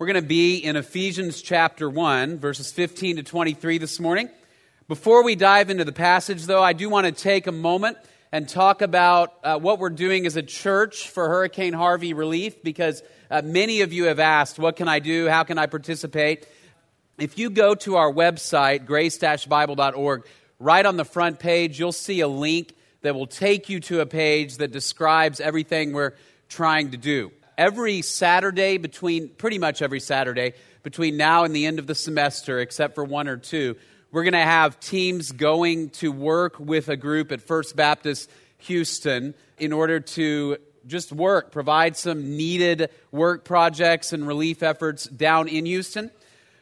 We're going to be in Ephesians chapter 1, verses 15 to 23 this morning. Before we dive into the passage, though, I do want to take a moment and talk about uh, what we're doing as a church for Hurricane Harvey relief because uh, many of you have asked, What can I do? How can I participate? If you go to our website, grace-bible.org, right on the front page, you'll see a link that will take you to a page that describes everything we're trying to do. Every Saturday, between pretty much every Saturday, between now and the end of the semester, except for one or two, we're going to have teams going to work with a group at First Baptist Houston in order to just work, provide some needed work projects and relief efforts down in Houston.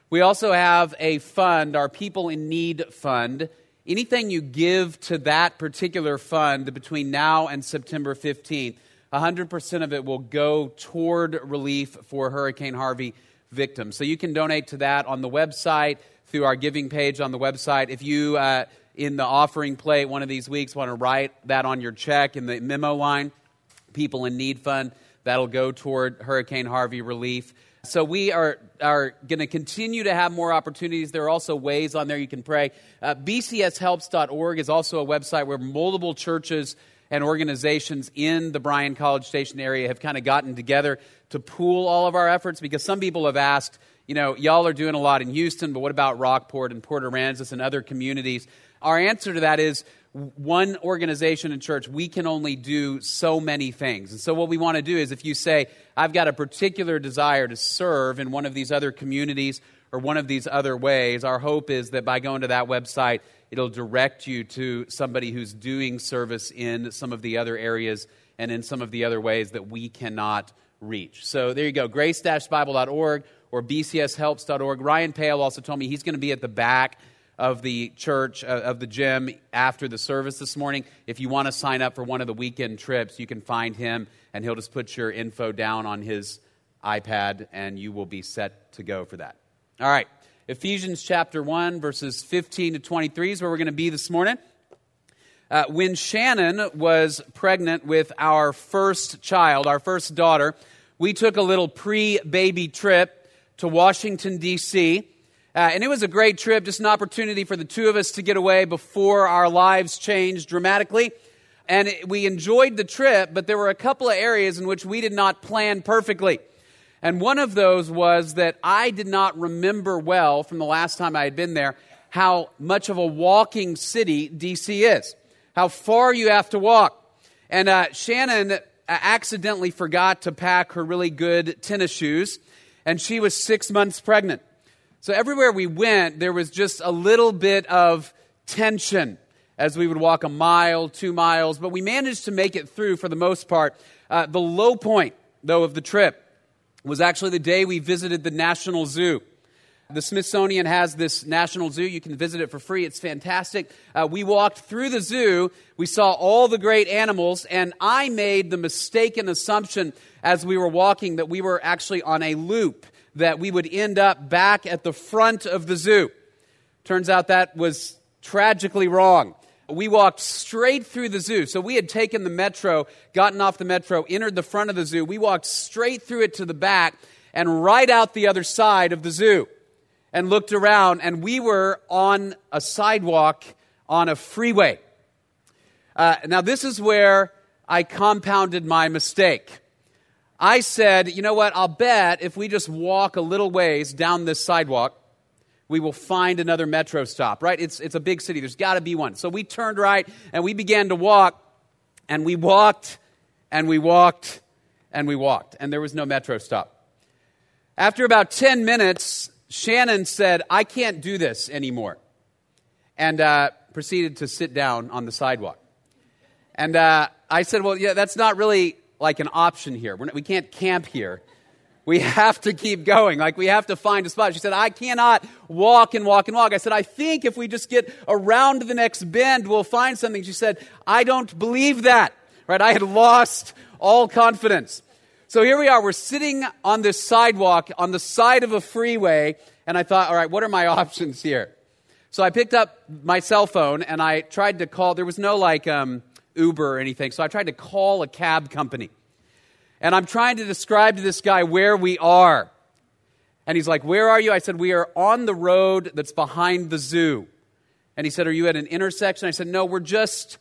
We also have a fund, our People in Need Fund. Anything you give to that particular fund between now and September 15th, 100% of it will go toward relief for Hurricane Harvey victims. So you can donate to that on the website, through our giving page on the website. If you, uh, in the offering plate one of these weeks, want to write that on your check in the memo line, People in Need Fund, that'll go toward Hurricane Harvey relief. So we are, are going to continue to have more opportunities. There are also ways on there you can pray. Uh, BCShelps.org is also a website where multiple churches and organizations in the Bryan College Station area have kind of gotten together to pool all of our efforts because some people have asked, you know, y'all are doing a lot in Houston, but what about Rockport and Port Aransas and other communities? Our answer to that is one organization and church, we can only do so many things. And so, what we want to do is if you say, I've got a particular desire to serve in one of these other communities or one of these other ways, our hope is that by going to that website, it'll direct you to somebody who's doing service in some of the other areas and in some of the other ways that we cannot reach. So, there you go grace bible.org or bcshelps.org. Ryan Pale also told me he's going to be at the back of the church, uh, of the gym after the service this morning. If you want to sign up for one of the weekend trips, you can find him and he'll just put your info down on his iPad and you will be set to go for that. All right. Ephesians chapter 1, verses 15 to 23 is where we're going to be this morning. Uh, when Shannon was pregnant with our first child, our first daughter, we took a little pre baby trip to Washington, D.C. Uh, and it was a great trip, just an opportunity for the two of us to get away before our lives changed dramatically. And it, we enjoyed the trip, but there were a couple of areas in which we did not plan perfectly. And one of those was that I did not remember well from the last time I had been there how much of a walking city DC is, how far you have to walk. And uh, Shannon uh, accidentally forgot to pack her really good tennis shoes, and she was six months pregnant. So everywhere we went, there was just a little bit of tension as we would walk a mile, two miles, but we managed to make it through for the most part. Uh, the low point, though, of the trip was actually the day we visited the National Zoo. The Smithsonian has this National Zoo. You can visit it for free. It's fantastic. Uh, we walked through the zoo. We saw all the great animals, and I made the mistaken assumption as we were walking that we were actually on a loop that we would end up back at the front of the zoo. Turns out that was tragically wrong. We walked straight through the zoo. So we had taken the metro, gotten off the metro, entered the front of the zoo. We walked straight through it to the back and right out the other side of the zoo and looked around, and we were on a sidewalk on a freeway. Uh, now, this is where I compounded my mistake. I said, you know what, I'll bet if we just walk a little ways down this sidewalk, we will find another metro stop, right? It's, it's a big city. There's got to be one. So we turned right and we began to walk, and we walked, and we walked, and we walked, and there was no metro stop. After about 10 minutes, Shannon said, I can't do this anymore, and uh, proceeded to sit down on the sidewalk. And uh, I said, Well, yeah, that's not really like an option here. Not, we can't camp here. We have to keep going. Like we have to find a spot. She said, I cannot walk and walk and walk. I said, I think if we just get around the next bend, we'll find something. She said, I don't believe that. Right? I had lost all confidence. So here we are. We're sitting on this sidewalk on the side of a freeway. And I thought, all right, what are my options here? So I picked up my cell phone and I tried to call. There was no like, um, Uber or anything. So I tried to call a cab company. And I'm trying to describe to this guy where we are. And he's like, Where are you? I said, We are on the road that's behind the zoo. And he said, Are you at an intersection? I said, No, we're just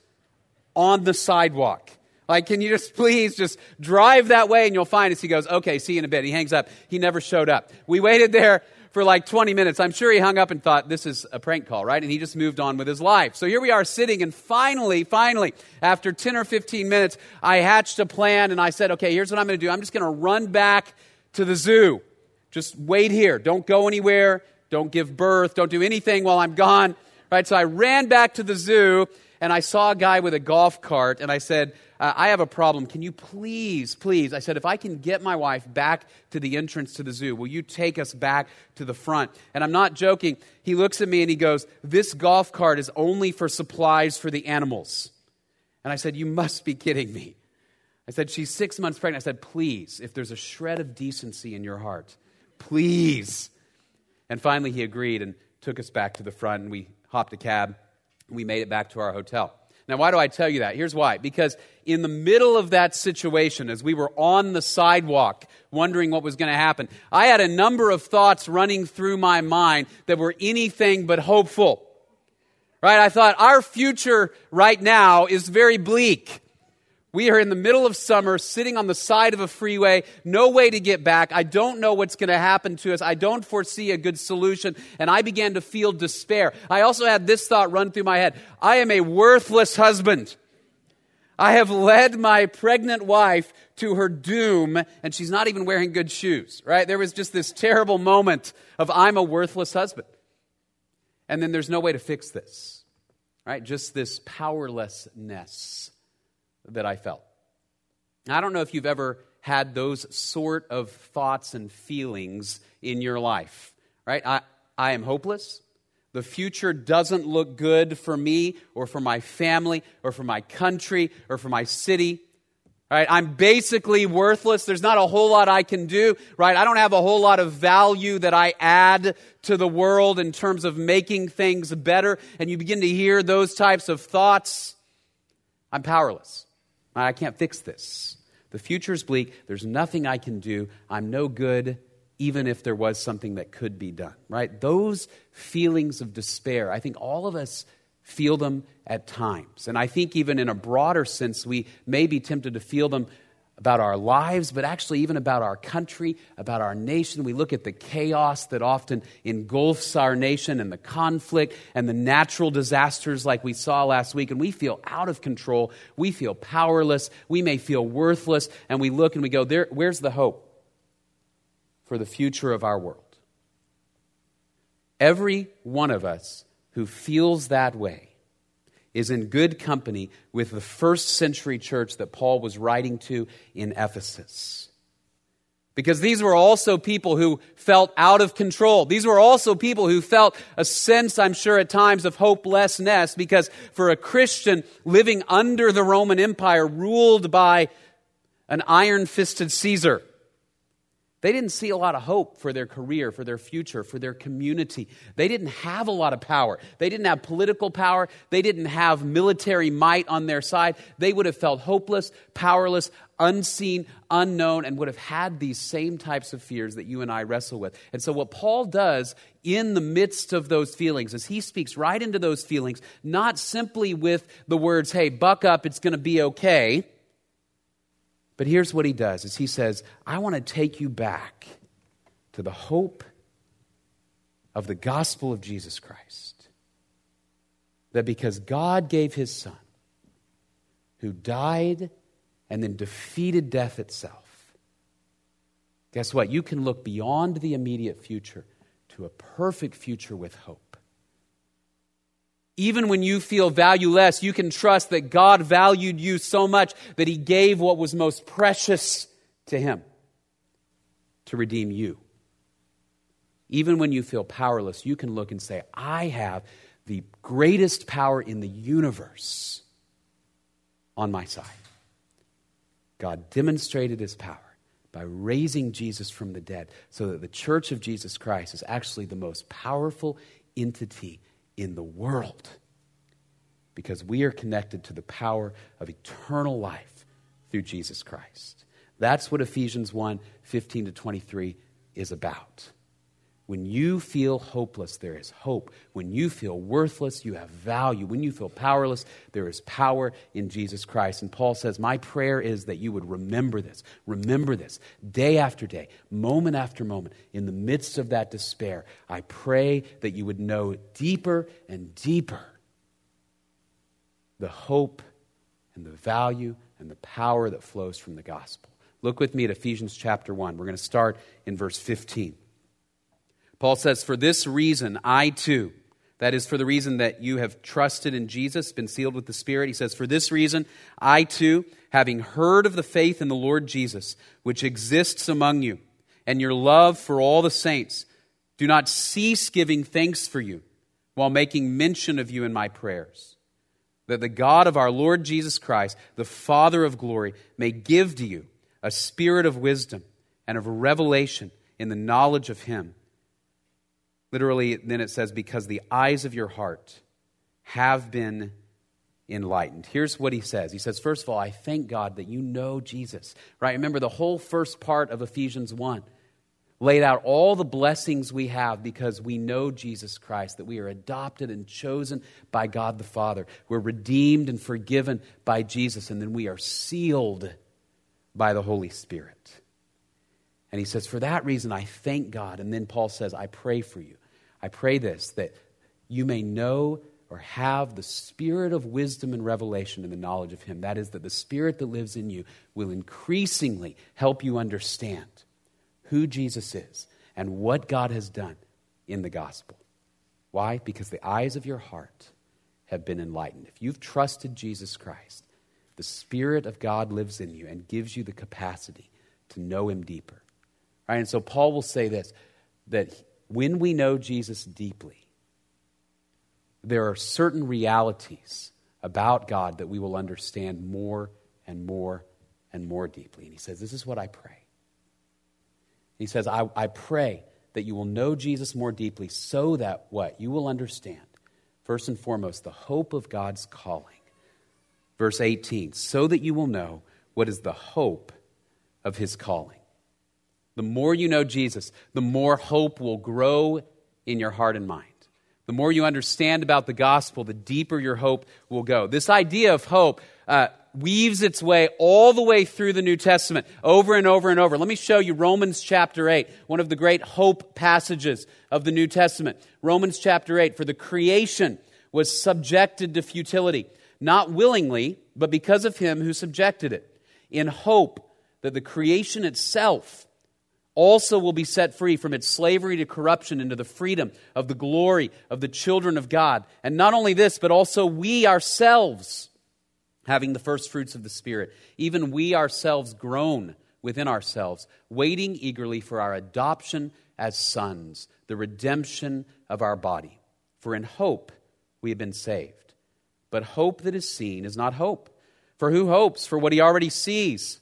on the sidewalk. Like, can you just please just drive that way and you'll find us? He goes, Okay, see you in a bit. He hangs up. He never showed up. We waited there for like 20 minutes. I'm sure he hung up and thought, This is a prank call, right? And he just moved on with his life. So here we are sitting, and finally, finally, after 10 or 15 minutes, I hatched a plan and I said, Okay, here's what I'm going to do. I'm just going to run back to the zoo. Just wait here. Don't go anywhere. Don't give birth. Don't do anything while I'm gone. Right? So I ran back to the zoo and I saw a guy with a golf cart and I said, uh, I have a problem. Can you please, please? I said, if I can get my wife back to the entrance to the zoo, will you take us back to the front? And I'm not joking. He looks at me and he goes, This golf cart is only for supplies for the animals. And I said, You must be kidding me. I said, She's six months pregnant. I said, Please, if there's a shred of decency in your heart, Please. And finally, he agreed and took us back to the front, and we hopped a cab. And we made it back to our hotel. Now, why do I tell you that? Here's why. Because in the middle of that situation, as we were on the sidewalk wondering what was going to happen, I had a number of thoughts running through my mind that were anything but hopeful. Right? I thought our future right now is very bleak. We are in the middle of summer, sitting on the side of a freeway, no way to get back. I don't know what's going to happen to us. I don't foresee a good solution. And I began to feel despair. I also had this thought run through my head I am a worthless husband. I have led my pregnant wife to her doom, and she's not even wearing good shoes, right? There was just this terrible moment of I'm a worthless husband. And then there's no way to fix this, right? Just this powerlessness that I felt. I don't know if you've ever had those sort of thoughts and feelings in your life, right? I, I am hopeless. The future doesn't look good for me or for my family or for my country or for my city. Right? I'm basically worthless. There's not a whole lot I can do, right? I don't have a whole lot of value that I add to the world in terms of making things better. And you begin to hear those types of thoughts. I'm powerless. I can't fix this. The future's bleak. There's nothing I can do. I'm no good, even if there was something that could be done, right? Those feelings of despair, I think all of us feel them at times. And I think even in a broader sense, we may be tempted to feel them about our lives, but actually even about our country, about our nation. We look at the chaos that often engulfs our nation and the conflict and the natural disasters like we saw last week, and we feel out of control. We feel powerless. We may feel worthless, and we look and we go, there, where's the hope for the future of our world? Every one of us who feels that way is in good company with the first century church that Paul was writing to in Ephesus. Because these were also people who felt out of control. These were also people who felt a sense, I'm sure, at times of hopelessness. Because for a Christian living under the Roman Empire, ruled by an iron fisted Caesar, they didn't see a lot of hope for their career, for their future, for their community. They didn't have a lot of power. They didn't have political power. They didn't have military might on their side. They would have felt hopeless, powerless, unseen, unknown, and would have had these same types of fears that you and I wrestle with. And so, what Paul does in the midst of those feelings is he speaks right into those feelings, not simply with the words, hey, buck up, it's going to be okay but here's what he does is he says, I want to take you back to the hope of the gospel of Jesus Christ. That because God gave his son, who died and then defeated death itself, guess what? You can look beyond the immediate future to a perfect future with hope. Even when you feel valueless, you can trust that God valued you so much that He gave what was most precious to Him to redeem you. Even when you feel powerless, you can look and say, I have the greatest power in the universe on my side. God demonstrated His power by raising Jesus from the dead so that the church of Jesus Christ is actually the most powerful entity in the world because we are connected to the power of eternal life through Jesus Christ. That's what Ephesians 1 15 to 23 is about. When you feel hopeless, there is hope. When you feel worthless, you have value. When you feel powerless, there is power in Jesus Christ. And Paul says, My prayer is that you would remember this. Remember this day after day, moment after moment. In the midst of that despair, I pray that you would know deeper and deeper the hope and the value and the power that flows from the gospel. Look with me at Ephesians chapter 1. We're going to start in verse 15. Paul says, For this reason, I too, that is, for the reason that you have trusted in Jesus, been sealed with the Spirit. He says, For this reason, I too, having heard of the faith in the Lord Jesus, which exists among you, and your love for all the saints, do not cease giving thanks for you while making mention of you in my prayers. That the God of our Lord Jesus Christ, the Father of glory, may give to you a spirit of wisdom and of revelation in the knowledge of him Literally, then it says, because the eyes of your heart have been enlightened. Here's what he says. He says, first of all, I thank God that you know Jesus. Right? Remember the whole first part of Ephesians 1 laid out all the blessings we have because we know Jesus Christ, that we are adopted and chosen by God the Father. We're redeemed and forgiven by Jesus, and then we are sealed by the Holy Spirit. And he says, For that reason, I thank God. And then Paul says, I pray for you. I pray this, that you may know or have the spirit of wisdom and revelation in the knowledge of Him. That is, that the spirit that lives in you will increasingly help you understand who Jesus is and what God has done in the gospel. Why? Because the eyes of your heart have been enlightened. If you've trusted Jesus Christ, the Spirit of God lives in you and gives you the capacity to know Him deeper. Right? And so Paul will say this that when we know Jesus deeply, there are certain realities about God that we will understand more and more and more deeply. And he says, This is what I pray. He says, I, I pray that you will know Jesus more deeply so that what? You will understand, first and foremost, the hope of God's calling. Verse 18, so that you will know what is the hope of his calling. The more you know Jesus, the more hope will grow in your heart and mind. The more you understand about the gospel, the deeper your hope will go. This idea of hope uh, weaves its way all the way through the New Testament, over and over and over. Let me show you Romans chapter 8, one of the great hope passages of the New Testament. Romans chapter 8, for the creation was subjected to futility, not willingly, but because of him who subjected it, in hope that the creation itself also will be set free from its slavery to corruption into the freedom of the glory of the children of God. And not only this, but also we ourselves, having the first fruits of the Spirit, even we ourselves groan within ourselves, waiting eagerly for our adoption as sons, the redemption of our body. For in hope we have been saved. But hope that is seen is not hope. For who hopes for what he already sees?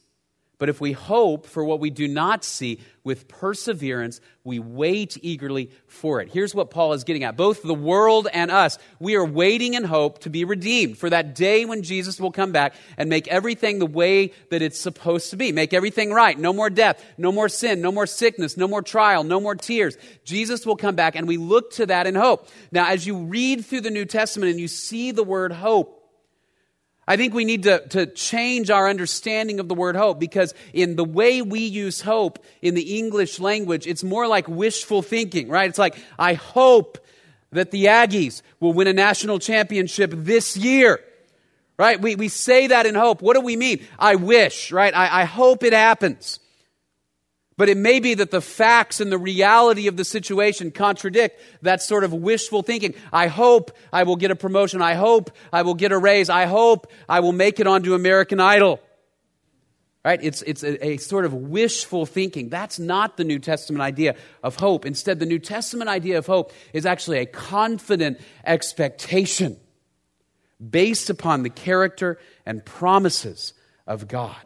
But if we hope for what we do not see, with perseverance, we wait eagerly for it. Here's what Paul is getting at. Both the world and us, we are waiting in hope to be redeemed for that day when Jesus will come back and make everything the way that it's supposed to be. Make everything right. No more death, no more sin, no more sickness, no more trial, no more tears. Jesus will come back and we look to that in hope. Now, as you read through the New Testament and you see the word hope, I think we need to, to change our understanding of the word hope because in the way we use hope in the English language, it's more like wishful thinking, right? It's like, I hope that the Aggies will win a national championship this year, right? We, we say that in hope. What do we mean? I wish, right? I, I hope it happens. But it may be that the facts and the reality of the situation contradict that sort of wishful thinking. I hope I will get a promotion. I hope I will get a raise. I hope I will make it onto American Idol. Right? It's, it's a, a sort of wishful thinking. That's not the New Testament idea of hope. Instead, the New Testament idea of hope is actually a confident expectation based upon the character and promises of God.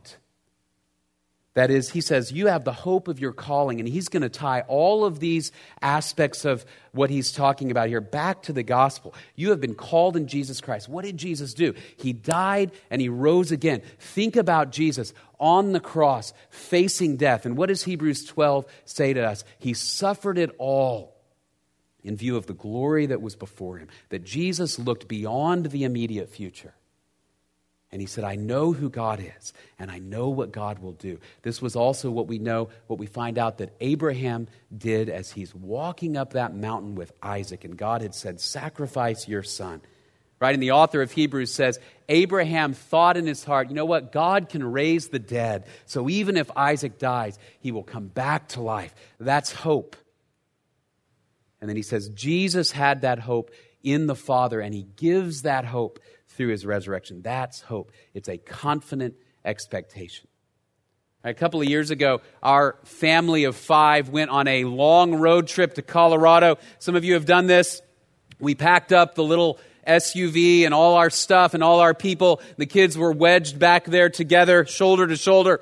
That is, he says, you have the hope of your calling, and he's going to tie all of these aspects of what he's talking about here back to the gospel. You have been called in Jesus Christ. What did Jesus do? He died and he rose again. Think about Jesus on the cross, facing death. And what does Hebrews 12 say to us? He suffered it all in view of the glory that was before him, that Jesus looked beyond the immediate future and he said, I know who God is, and I know what God will do. This was also what we know, what we find out that Abraham did as he's walking up that mountain with Isaac, and God had said, Sacrifice your son. Right? And the author of Hebrews says, Abraham thought in his heart, you know what? God can raise the dead. So even if Isaac dies, he will come back to life. That's hope. And then he says, Jesus had that hope in the Father, and he gives that hope through his resurrection. That's hope. It's a confident expectation. A couple of years ago, our family of five went on a long road trip to Colorado. Some of you have done this. We packed up the little SUV and all our stuff and all our people. The kids were wedged back there together, shoulder to shoulder.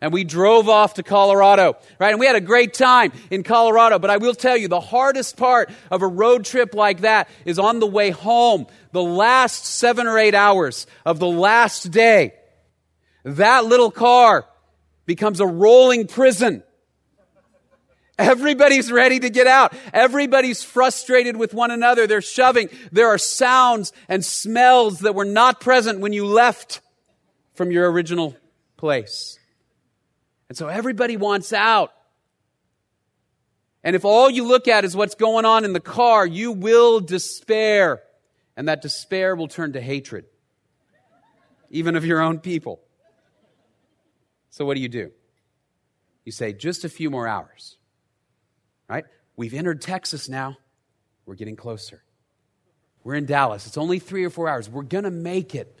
And we drove off to Colorado, right? And we had a great time in Colorado. But I will tell you, the hardest part of a road trip like that is on the way home, the last seven or eight hours of the last day. That little car becomes a rolling prison. Everybody's ready to get out. Everybody's frustrated with one another. They're shoving. There are sounds and smells that were not present when you left from your original place. And so everybody wants out. And if all you look at is what's going on in the car, you will despair. And that despair will turn to hatred, even of your own people. So what do you do? You say, just a few more hours. Right? We've entered Texas now. We're getting closer. We're in Dallas. It's only three or four hours. We're going to make it.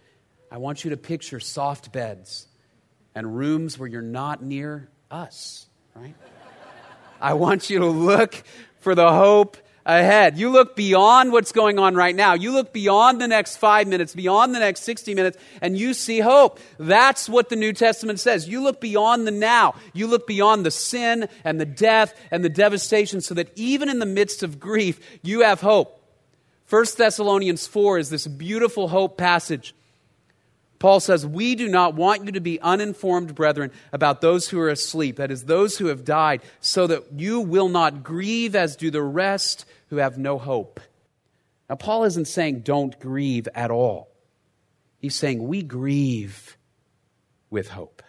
I want you to picture soft beds and rooms where you're not near us, right? I want you to look for the hope ahead. You look beyond what's going on right now. You look beyond the next five minutes, beyond the next 60 minutes, and you see hope. That's what the New Testament says. You look beyond the now. You look beyond the sin and the death and the devastation so that even in the midst of grief, you have hope. 1 Thessalonians 4 is this beautiful hope passage Paul says, We do not want you to be uninformed, brethren, about those who are asleep, that is, those who have died, so that you will not grieve as do the rest who have no hope. Now, Paul isn't saying don't grieve at all. He's saying we grieve with hope.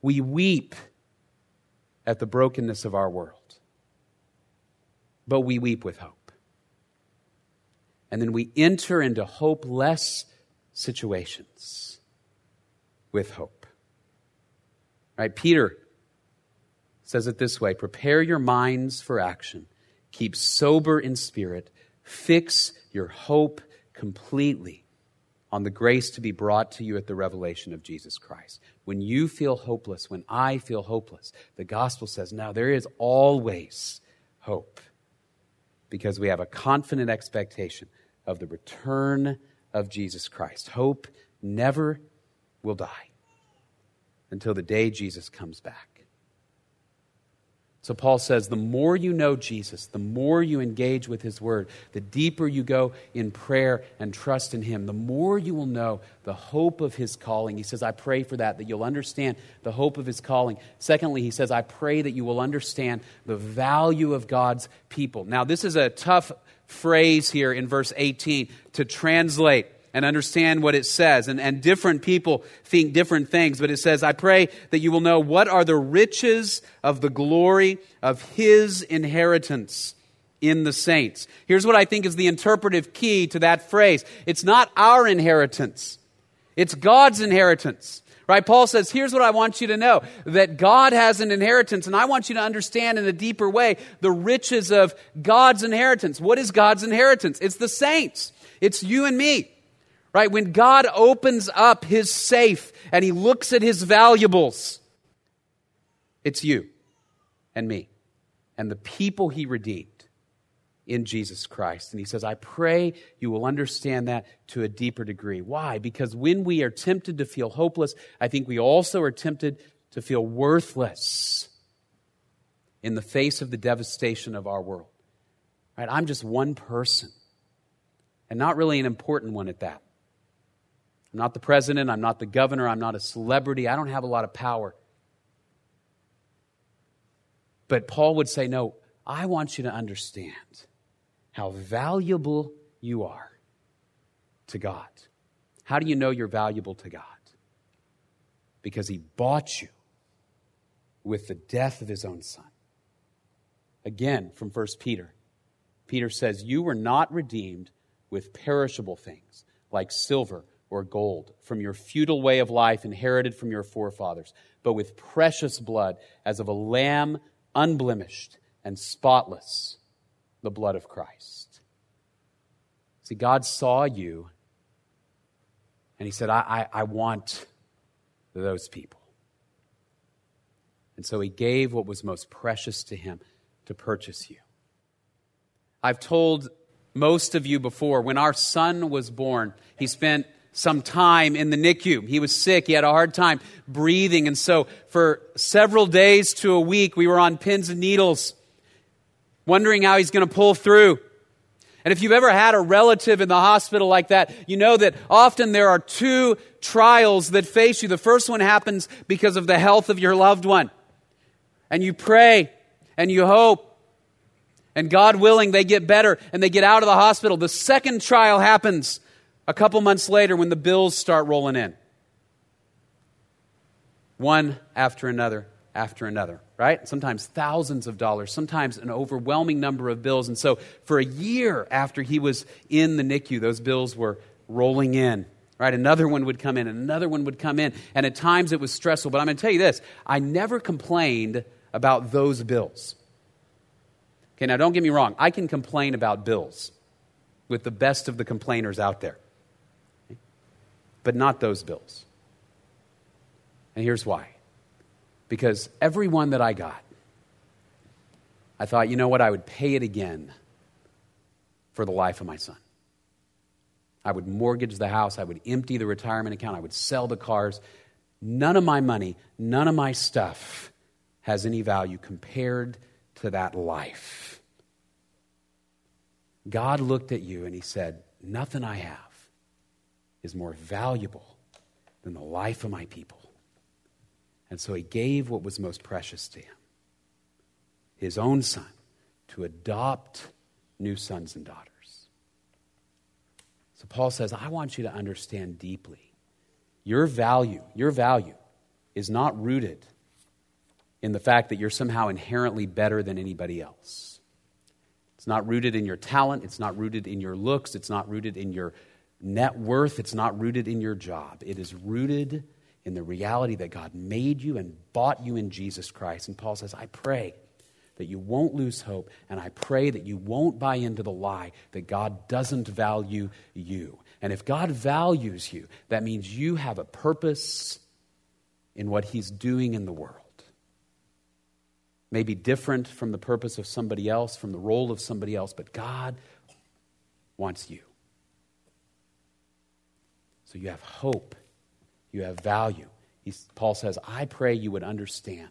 We weep at the brokenness of our world, but we weep with hope. And then we enter into hopeless situations with hope. Right? Peter says it this way prepare your minds for action, keep sober in spirit, fix your hope completely on the grace to be brought to you at the revelation of Jesus Christ. When you feel hopeless, when I feel hopeless, the gospel says, now there is always hope because we have a confident expectation of the return of Jesus Christ. Hope never will die until the day Jesus comes back. So Paul says the more you know Jesus, the more you engage with his word, the deeper you go in prayer and trust in him, the more you will know the hope of his calling. He says, I pray for that, that you'll understand the hope of his calling. Secondly, he says, I pray that you will understand the value of God's people. Now, this is a tough phrase here in verse 18 to translate and understand what it says. And, and different people think different things, but it says, I pray that you will know what are the riches of the glory of his inheritance in the saints. Here's what I think is the interpretive key to that phrase it's not our inheritance, it's God's inheritance. Right? Paul says, here's what I want you to know that God has an inheritance, and I want you to understand in a deeper way the riches of God's inheritance. What is God's inheritance? It's the saints, it's you and me. Right? When God opens up his safe and he looks at his valuables, it's you and me and the people he redeemed. In Jesus Christ. And he says, I pray you will understand that to a deeper degree. Why? Because when we are tempted to feel hopeless, I think we also are tempted to feel worthless in the face of the devastation of our world. Right? I'm just one person, and not really an important one at that. I'm not the president, I'm not the governor, I'm not a celebrity, I don't have a lot of power. But Paul would say, No, I want you to understand how valuable you are to God. How do you know you're valuable to God? Because he bought you with the death of his own son. Again, from 1 Peter, Peter says, You were not redeemed with perishable things like silver or gold from your futile way of life inherited from your forefathers, but with precious blood as of a lamb unblemished and spotless the blood of Christ. See, God saw you and He said, I, I, I want those people. And so He gave what was most precious to Him to purchase you. I've told most of you before, when our son was born, he spent some time in the NICU. He was sick. He had a hard time breathing. And so, for several days to a week, we were on pins and needles wondering how he's going to pull through. And if you've ever had a relative in the hospital like that, you know that often there are two trials that face you. The first one happens because of the health of your loved one. And you pray and you hope. And God willing, they get better and they get out of the hospital. The second trial happens a couple months later when the bills start rolling in. One after another after another, right? Sometimes thousands of dollars, sometimes an overwhelming number of bills. And so for a year after he was in the NICU, those bills were rolling in. Right? Another one would come in, another one would come in. And at times it was stressful. But I'm going to tell you this I never complained about those bills. Okay, now don't get me wrong. I can complain about bills with the best of the complainers out there, but not those bills. And here's why because every one that I got, I thought, you know what, I would pay it again for the life of my son. I would mortgage the house, I would empty the retirement account, I would sell the cars. None of my money, none of my stuff has any value compared to that life. God looked at you and he said, Nothing I have is more valuable than the life of my people. And so he gave what was most precious to him his own son to adopt new sons and daughters. So Paul says, I want you to understand deeply your value, your value is not rooted in the fact that you're somehow inherently better than anybody else. It's not rooted in your talent, it's not rooted in your looks, it's not rooted in your net worth, it's not rooted in your job. It is rooted in the reality that God made you and bought you in Jesus Christ. And Paul says, I pray that you won't lose hope, and I pray that you won't buy into the lie that God doesn't value you. And if God values you, that means you have a purpose in what He's doing in the world. Maybe different from the purpose of somebody else, from the role of somebody else, but God wants you. So you have hope you have value. He's, Paul says, I pray you would understand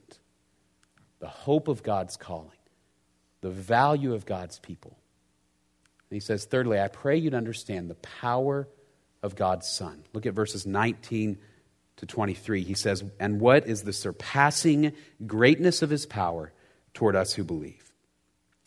the hope of God's calling, the value of God's people. And he says, thirdly, I pray you'd understand the power of God's Son. Look at verses 19 to 23. He says, And what is the surpassing greatness of his power toward us who believe?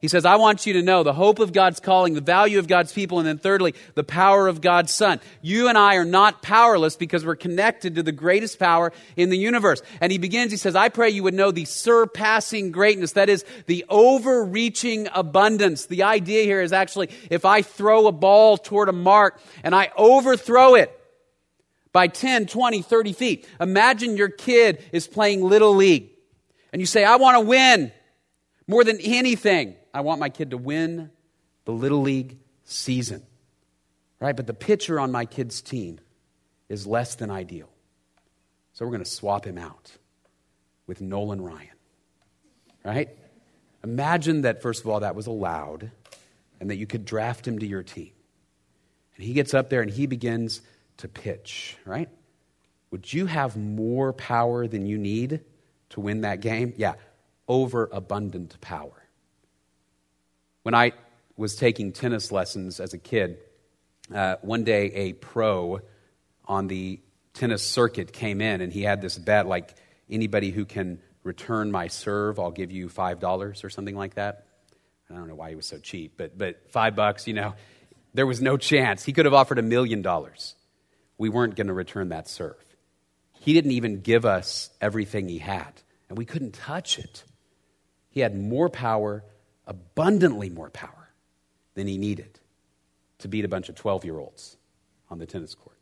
He says, I want you to know the hope of God's calling, the value of God's people, and then thirdly, the power of God's Son. You and I are not powerless because we're connected to the greatest power in the universe. And he begins, he says, I pray you would know the surpassing greatness, that is, the overreaching abundance. The idea here is actually if I throw a ball toward a mark and I overthrow it, by 10, 20, 30 feet. Imagine your kid is playing Little League and you say, I want to win more than anything. I want my kid to win the Little League season. Right? But the pitcher on my kid's team is less than ideal. So we're going to swap him out with Nolan Ryan. Right? Imagine that, first of all, that was allowed and that you could draft him to your team. And he gets up there and he begins to pitch, right? Would you have more power than you need to win that game? Yeah, overabundant power. When I was taking tennis lessons as a kid, uh, one day a pro on the tennis circuit came in and he had this bet like anybody who can return my serve, I'll give you $5 or something like that. I don't know why he was so cheap, but, but five bucks, you know, there was no chance. He could have offered a million dollars. We weren't going to return that serve. He didn't even give us everything he had, and we couldn't touch it. He had more power abundantly more power than he needed to beat a bunch of 12 year olds on the tennis court.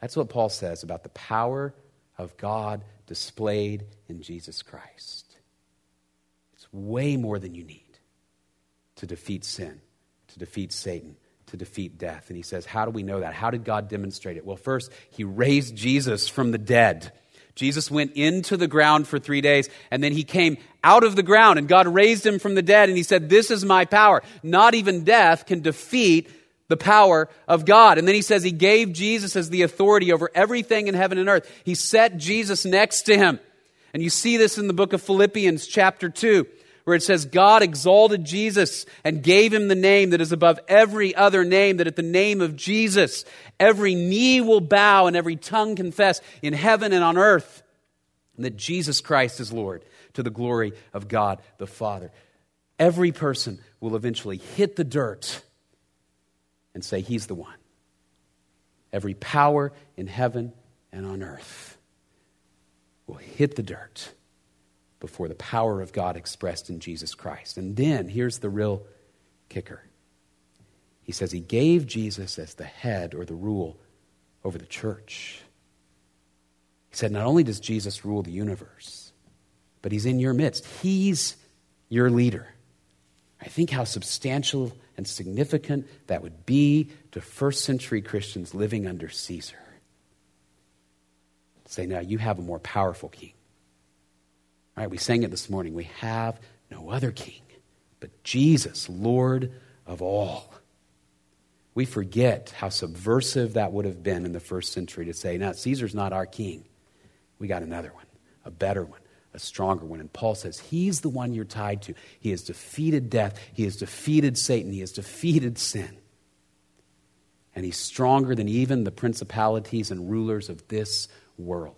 That's what Paul says about the power of God displayed in Jesus Christ. It's way more than you need to defeat sin, to defeat Satan, to defeat death. And he says, How do we know that? How did God demonstrate it? Well, first, he raised Jesus from the dead. Jesus went into the ground for three days, and then he came out of the ground, and God raised him from the dead, and he said, This is my power. Not even death can defeat the power of God. And then he says he gave Jesus as the authority over everything in heaven and earth. He set Jesus next to him. And you see this in the book of Philippians, chapter 2 where it says, God exalted Jesus and gave him the name that is above every other name, that at the name of Jesus, every knee will bow and every tongue confess in heaven and on earth that Jesus Christ is Lord to the glory of God the Father. Every person will eventually hit the dirt and say, He's the one. Every power in heaven and on earth will hit the dirt before the power of God expressed in Jesus Christ. And then here's the real kicker He says He gave Jesus as the head or the rule over the church. He said, Not only does Jesus rule the universe, but He's in your midst. He's your leader. I think how substantial and significant that would be to first century Christians living under Caesar. Say, now you have a more powerful king. We sang it this morning. We have no other king but Jesus, Lord of all. We forget how subversive that would have been in the first century to say, now, Caesar's not our king. We got another one, a better one, a stronger one. And Paul says, He's the one you're tied to. He has defeated death, He has defeated Satan, He has defeated sin. And He's stronger than even the principalities and rulers of this world.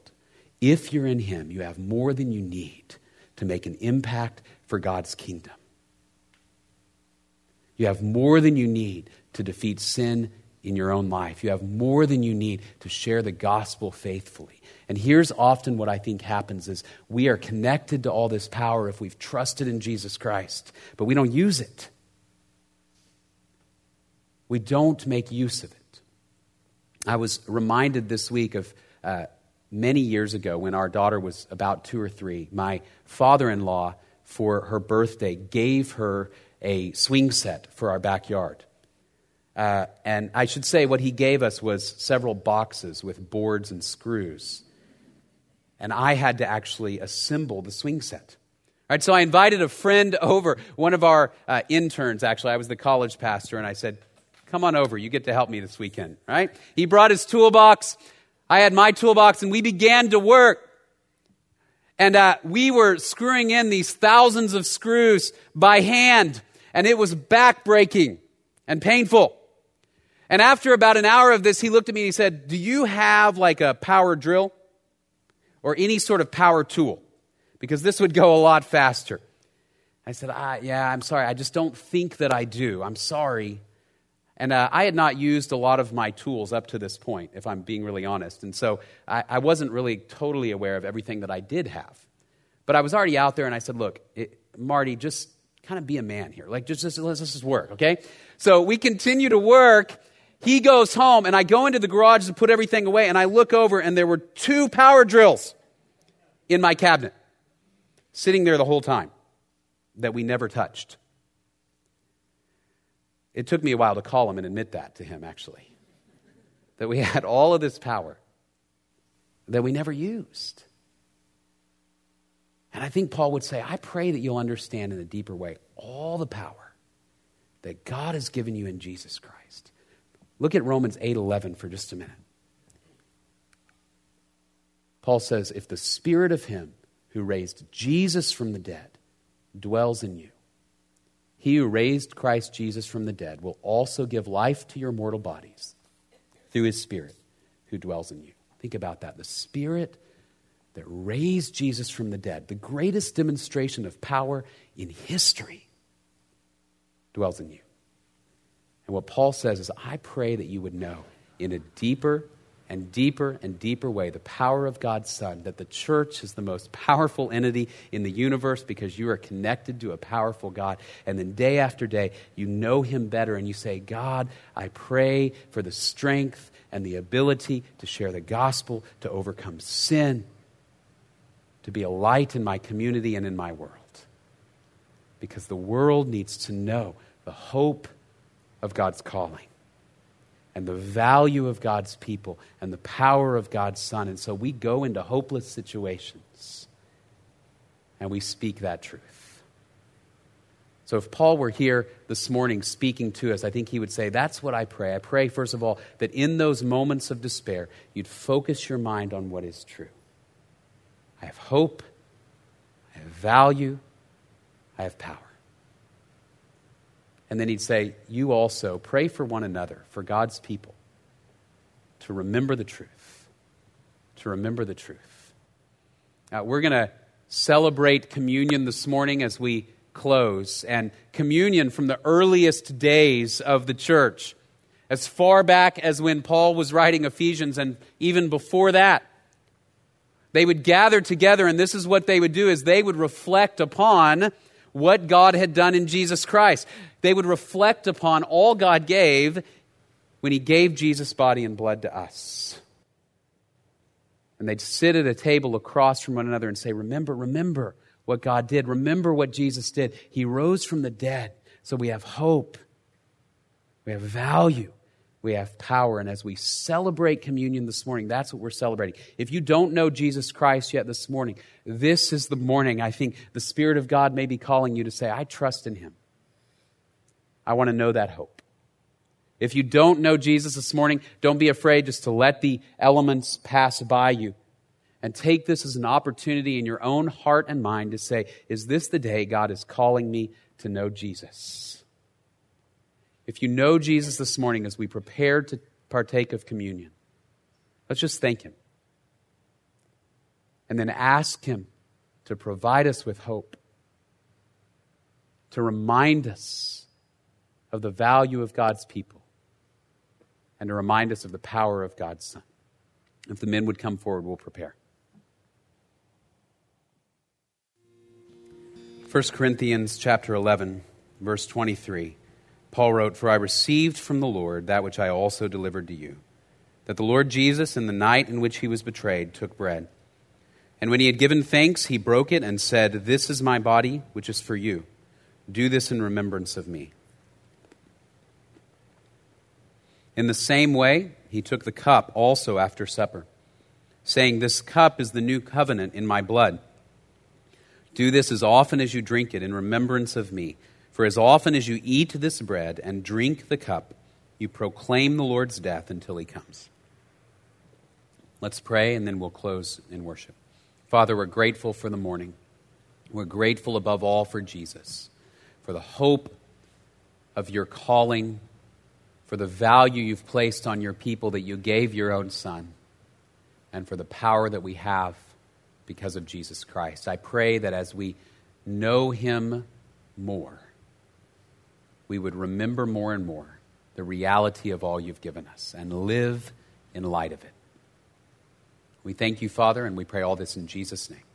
If you're in Him, you have more than you need to make an impact for God's kingdom. You have more than you need to defeat sin in your own life. You have more than you need to share the gospel faithfully. And here's often what I think happens is we are connected to all this power if we've trusted in Jesus Christ, but we don't use it. We don't make use of it. I was reminded this week of uh, many years ago when our daughter was about two or three, my father in law, for her birthday, gave her a swing set for our backyard. Uh, and I should say, what he gave us was several boxes with boards and screws. And I had to actually assemble the swing set. All right, so I invited a friend over, one of our uh, interns, actually. I was the college pastor, and I said, Come on over. You get to help me this weekend, right? He brought his toolbox. I had my toolbox and we began to work. And uh, we were screwing in these thousands of screws by hand, and it was backbreaking and painful. And after about an hour of this, he looked at me and he said, Do you have like a power drill or any sort of power tool? Because this would go a lot faster. I said, ah, Yeah, I'm sorry. I just don't think that I do. I'm sorry. And uh, I had not used a lot of my tools up to this point, if I'm being really honest. And so I, I wasn't really totally aware of everything that I did have. But I was already out there, and I said, Look, it, Marty, just kind of be a man here. Like, just, just let's just work, okay? So we continue to work. He goes home, and I go into the garage to put everything away, and I look over, and there were two power drills in my cabinet, sitting there the whole time that we never touched. It took me a while to call him and admit that to him, actually. That we had all of this power that we never used. And I think Paul would say, I pray that you'll understand in a deeper way all the power that God has given you in Jesus Christ. Look at Romans 8:11 for just a minute. Paul says, if the spirit of him who raised Jesus from the dead dwells in you, he who raised Christ Jesus from the dead will also give life to your mortal bodies through his Spirit who dwells in you. Think about that. The Spirit that raised Jesus from the dead, the greatest demonstration of power in history, dwells in you. And what Paul says is, I pray that you would know in a deeper and deeper and deeper way the power of God's Son, that the church is the most powerful entity in the universe because you are connected to a powerful God. And then day after day, you know Him better and you say, God, I pray for the strength and the ability to share the gospel, to overcome sin, to be a light in my community and in my world. Because the world needs to know the hope of God's calling and the value of God's people and the power of God's Son. And so we go into hopeless situations and we speak that truth. So if Paul were here this morning speaking to us, I think he would say, That's what I pray. I pray, first of all, that in those moments of despair, you'd focus your mind on what is true. I have hope, I have value, I have power. And then he'd say, You also pray for one another, for God's people, to remember the truth. To remember the truth. Now, we're going to celebrate communion this morning as we close. And communion from the earliest days of the church, as far back as when Paul was writing Ephesians, and even before that. They would gather together, and this is what they would do is they would reflect upon what God had done in Jesus Christ. They would reflect upon all God gave when He gave Jesus' body and blood to us. And they'd sit at a table across from one another and say, Remember, remember what God did. Remember what Jesus did. He rose from the dead. So we have hope, we have value, we have power. And as we celebrate communion this morning, that's what we're celebrating. If you don't know Jesus Christ yet this morning, this is the morning I think the Spirit of God may be calling you to say, I trust in Him. I want to know that hope. If you don't know Jesus this morning, don't be afraid just to let the elements pass by you. And take this as an opportunity in your own heart and mind to say, Is this the day God is calling me to know Jesus? If you know Jesus this morning as we prepare to partake of communion, let's just thank Him. And then ask Him to provide us with hope, to remind us of the value of God's people, and to remind us of the power of God's Son. If the men would come forward, we'll prepare. 1 Corinthians chapter 11, verse 23. Paul wrote, For I received from the Lord that which I also delivered to you, that the Lord Jesus, in the night in which he was betrayed, took bread. And when he had given thanks, he broke it and said, This is my body, which is for you. Do this in remembrance of me. In the same way, he took the cup also after supper, saying, This cup is the new covenant in my blood. Do this as often as you drink it in remembrance of me. For as often as you eat this bread and drink the cup, you proclaim the Lord's death until he comes. Let's pray and then we'll close in worship. Father, we're grateful for the morning. We're grateful above all for Jesus, for the hope of your calling, for the value you've placed on your people that you gave your own Son, and for the power that we have because of Jesus Christ. I pray that as we know him more, we would remember more and more the reality of all you've given us and live in light of it. We thank you, Father, and we pray all this in Jesus' name.